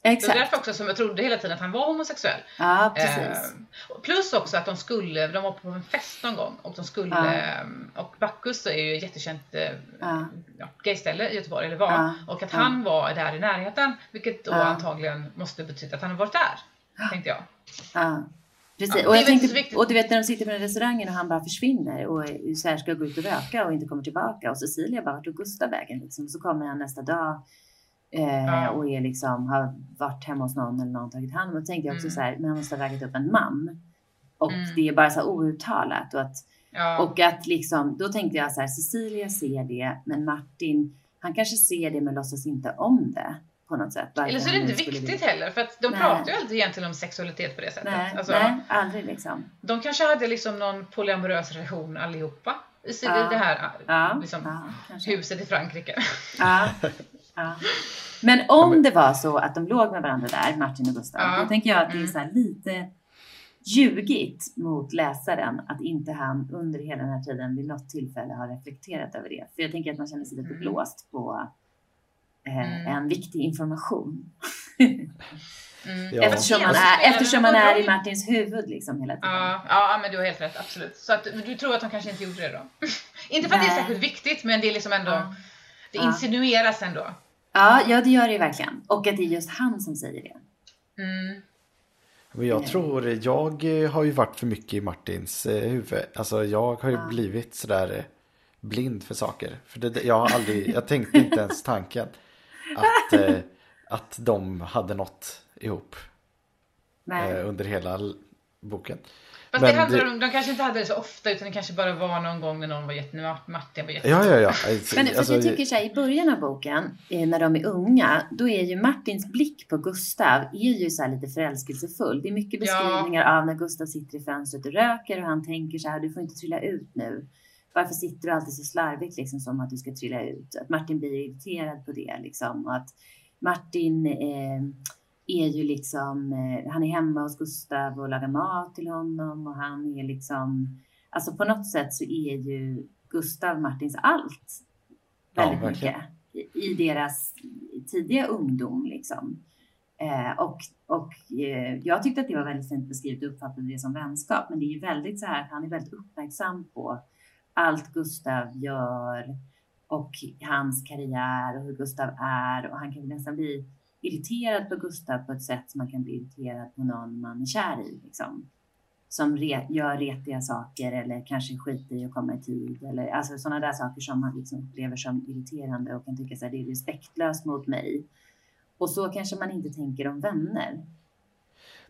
Det var Exakt. därför också som jag trodde hela tiden att han var homosexuell. Ja, precis. Eh, plus också att de skulle, de var på en fest någon gång och de skulle, Ja. eh, och Bacchus är ju ett jättekänt eh, Ja. ja, gayställe i Göteborg, eller var. Ja. Och att han var där i närheten, vilket då antagligen måste betyda att han har varit där. Tänkte jag. Ja. Precis. Ja, och, jag tänkte, och du vet när de sitter på den restaurangen och han bara försvinner och så här ska gå ut och röka och inte kommer tillbaka och Cecilia bara vart tog Gustav vägen liksom. Så kommer han nästa dag eh, och är liksom, har varit hemma hos någon eller någon tagit hand om. Då tänkte jag också Mm. så här, men han måste ha vägat upp en man. Och Mm. det är bara så outtalat och att, Ja. och att liksom, då tänkte jag så här, Cecilia ser det, men Martin, han kanske ser det men låtsas inte om det på något sätt. Eller så är det inte viktigt vilja- heller, för att de Nej. pratar ju alltid egentligen om sexualitet på det sättet. Nej, Alltså, nej, aldrig liksom. De kanske hade liksom någon polyamorös relation allihopa i, Ja. det här Ja, liksom, ja, huset i Frankrike. <laughs> Ja. Men om det var så att de låg med varandra där, Martin och Gustav, Ja. då tänker jag att det är Mm. så här lite ljugit mot läsaren att inte han under hela den här tiden vid något tillfälle har reflekterat över det. För jag tänker att man känner sig lite Mm. blåst på eh, Mm. en viktig information. <laughs> Mm. Eftersom man är, eftersom man är i? Martins huvud liksom hela tiden. Ja, ja, men du har helt rätt, absolut. Så att, du tror att de kanske inte gjorde det då? <laughs> inte för att det är Nej. särskilt viktigt, men det är liksom ändå, Ja. det Ja. insinueras ändå. Ja, ja, det gör det ju verkligen. Och att det är just han som säger det. Mm. Men jag tror, jag eh, har ju varit för mycket i Martins eh, huvud. Alltså jag har ju Ja. blivit sådär eh, blind för saker. För det, jag har aldrig, jag tänkte inte ens tanken att, att de hade något ihop Nej. under hela boken. Fast Men det handlar det- om, de kanske inte hade det så ofta utan det kanske bara var någon gång när någon var jätte, Martin var jätte... Ja, ja, ja. <laughs> Men för Alltså, jag tycker så här, i början av boken, eh, när de är unga, då är ju Martins blick på Gustav är ju så här lite förälskelsefull. Det är mycket Ja. beskrivningar av när Gustav sitter i fönstret och röker och han tänker så här, du får inte trilla ut nu. Varför sitter du alltid så slarvigt liksom som att du ska trilla ut? Att Martin blir irriterad på det liksom och att Martin eh, är ju liksom, eh, han är hemma hos Gustav och lagar mat till honom och han är liksom, alltså på något sätt så är ju Gustav Martins allt Ja, väldigt verkligen. mycket i, i deras tidiga ungdom liksom. Eh, och och eh, jag tyckte att det var väldigt fint beskrivet och uppfattade det som vänskap. Men det är ju väldigt så här, han är väldigt uppmärksam på allt Gustav gör och hans karriär och hur Gustav är. Och han kan nästan bli irriterad på Gustav på ett sätt som man kan bli irriterad på någon man är kär i. Liksom. Som re, gör retiga saker eller kanske skiter i att komma i tid. Eller alltså sådana där saker som man liksom upplever som irriterande och kan tycka att det är respektlöst mot mig. Och så kanske man inte tänker om vänner.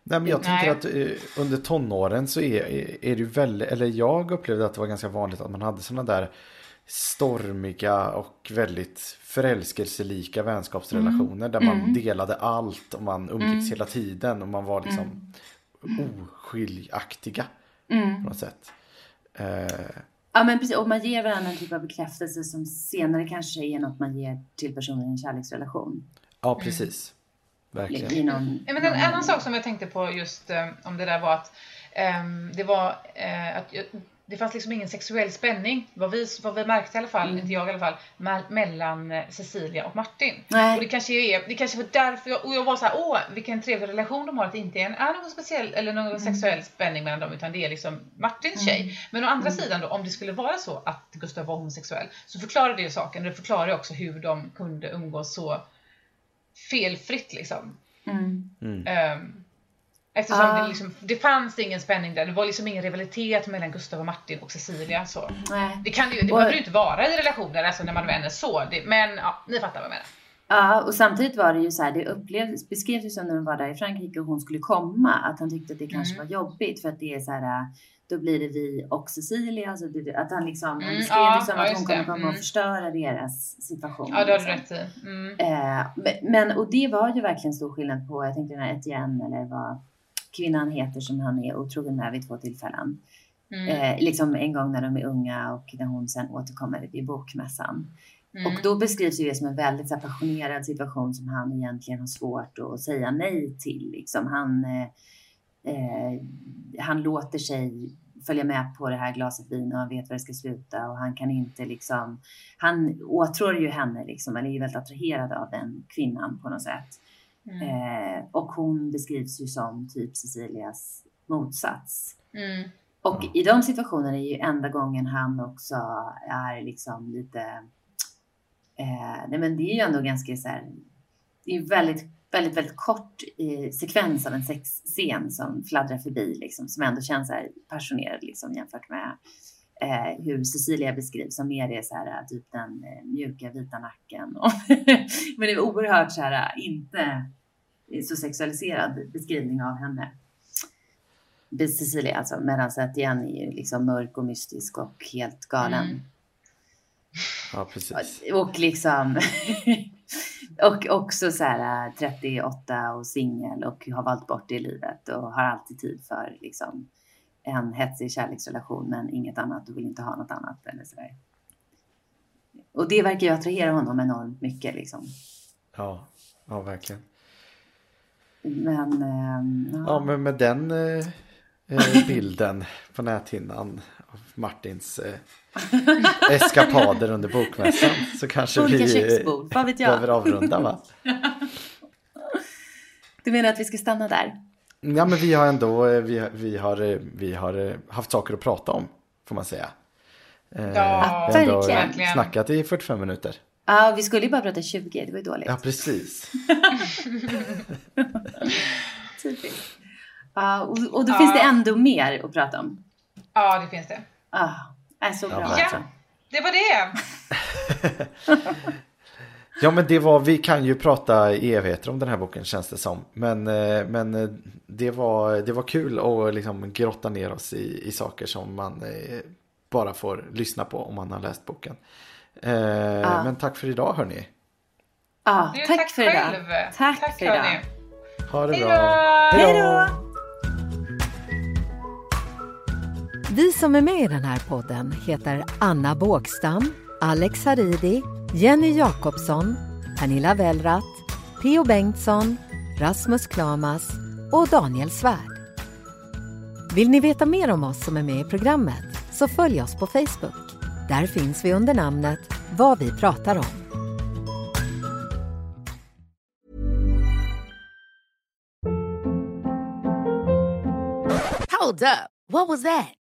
Nej men jag tänker att eh, under tonåren så är, är är det ju väldigt, eller jag upplevde att det var ganska vanligt att man hade sådana där stormiga och väldigt förälskelselika vänskapsrelationer där man Mm. delade allt och man umgicks Mm. hela tiden och man var liksom oskiljaktiga Mm. på något sätt. Eh, Ja, men precis. Och man ger varandra en typ av bekräftelse som senare kanske är något man ger till personen i en kärleksrelation. ja precis. I Verkligen. någon, Ja, men en någon- annan sak som jag tänkte på just eh, om det där var att ehm, det var eh, att jag- det fanns liksom ingen sexuell spänning, vad vi, vad vi märkte i alla fall, Mm. inte jag i alla fall, me- mellan eh, Cecilia och Martin. Nej. Och det kanske är, det kanske var därför jag, och jag var så här, åh vilken trevlig relation de har, att det inte är, en, är någon speciell eller någon sexuell spänning mellan dem utan det är liksom Martins Mm. tjej. Men å andra sidan då, om det skulle vara så att Gustav var homosexuell så förklarar det ju saken, och det förklarar ju också hur de kunde umgås så felfritt liksom. Mm. Eftersom Ah. det, liksom, det fanns ingen spänning där. Det var liksom ingen rivalitet mellan Gustav och Martin och Cecilia. Så. Nej. Det, kan ju, det Och- behöver ju inte vara i relationer alltså när man är vänner så. Det, men ja, ni fattar vad jag menar. Ja, och samtidigt var det ju så här, det upplevdes, beskrevs ju som när de var där i Frankrike och hon skulle komma, att han tyckte att det kanske Mm. var jobbigt för att det är så här, då blir det vi och Cecilia, alltså det, att han liksom, han Mm, beskrev ja, det som ja, att hon kommer komma Mm. och förstöra deras situation. Ja, det har du liksom. rätt i. Mm. Eh, men- men, och det var ju verkligen stor skillnad på, jag tänkte den här Etienne eller vad kvinnan heter som han är otrogen med vid två tillfällen. Mm. Eh, liksom en gång när de är unga och när hon sen återkommer vid bokmässan. Mm. Och då beskrivs det som en väldigt så här, passionerad situation som han egentligen har svårt att säga nej till. Liksom. Han, eh, eh, han låter sig följa med på det här glaset vin och han vet var det ska sluta och han kan inte liksom, han åtrår ju henne liksom, eller är väldigt attraherad av den kvinnan på något sätt. Mm. Eh, och hon beskrivs ju som typ Cecilias motsats. Mm. Och i de situationerna är ju enda gången han också är liksom lite... Eh, nej men det är ju ändå ganska så här... Det är ju väldigt, väldigt, väldigt kort eh, sekvens av en sexscen som fladdrar förbi liksom, som ändå känns så här passionerad liksom jämfört med eh, hur Cecilia beskrivs som mer är så här typ den eh, mjuka vita nacken. Och <laughs> men det är oerhört så här inte så sexualiserad beskrivning av henne. Cecilia alltså, medan Etienne är ju liksom mörk och mystisk och helt galen. Mm. Ja, precis. Och liksom <laughs> och också så här 38 och singel och har valt bort det i livet och har alltid tid för liksom en hetsig kärleksrelation men inget annat och vill inte ha något annat eller så där. Och det verkar ju attrahera honom enormt mycket liksom. Ja, ja verkligen. Men, ehm, Ja, men med den eh, eh, <laughs> bilden på näthinnan av Martins eh, eskapader under bokmässan. Så kanske Olika vi köksbord, jag? behöver avrunda va? <laughs> Du menar att vi ska stanna där? Ja men vi har ändå, eh, vi, vi, har, eh, vi har eh, haft saker att prata om. Får man säga. Ja, vi har ändå verkligen. Snackat i 45 minuter. Ja, vi skulle ju bara prata 20, det var ju dåligt. Ja precis. <laughs> Typiskt. Ja, och, och då Ja. finns det ändå mer att prata om. Ja, det finns det. Ah, är så bra. Ja, Ja, det var det. <laughs> Ja men det var, vi kan ju prata i evigheter om den här boken känns det som. Men, eh, men eh, det, var, det var kul att liksom grotta ner oss i, i saker som man eh, bara får lyssna på om man har läst boken. Eh, Men tack för idag hörni. Ja, Du, tack, för idag. själv. Tack, tack för idag. Ha det bra. Hej då! Vi som är med i den här podden heter Anna Bågstam, Alex Haridi, Jenny Jakobsson, Pernilla Wellrath, Theo Bengtsson, Rasmus Klamas och Daniel Svärd. Vill ni veta mer om oss som är med i programmet så följ oss på Facebook. Där finns vi under namnet Vad vi pratar om. Hold up. What was that?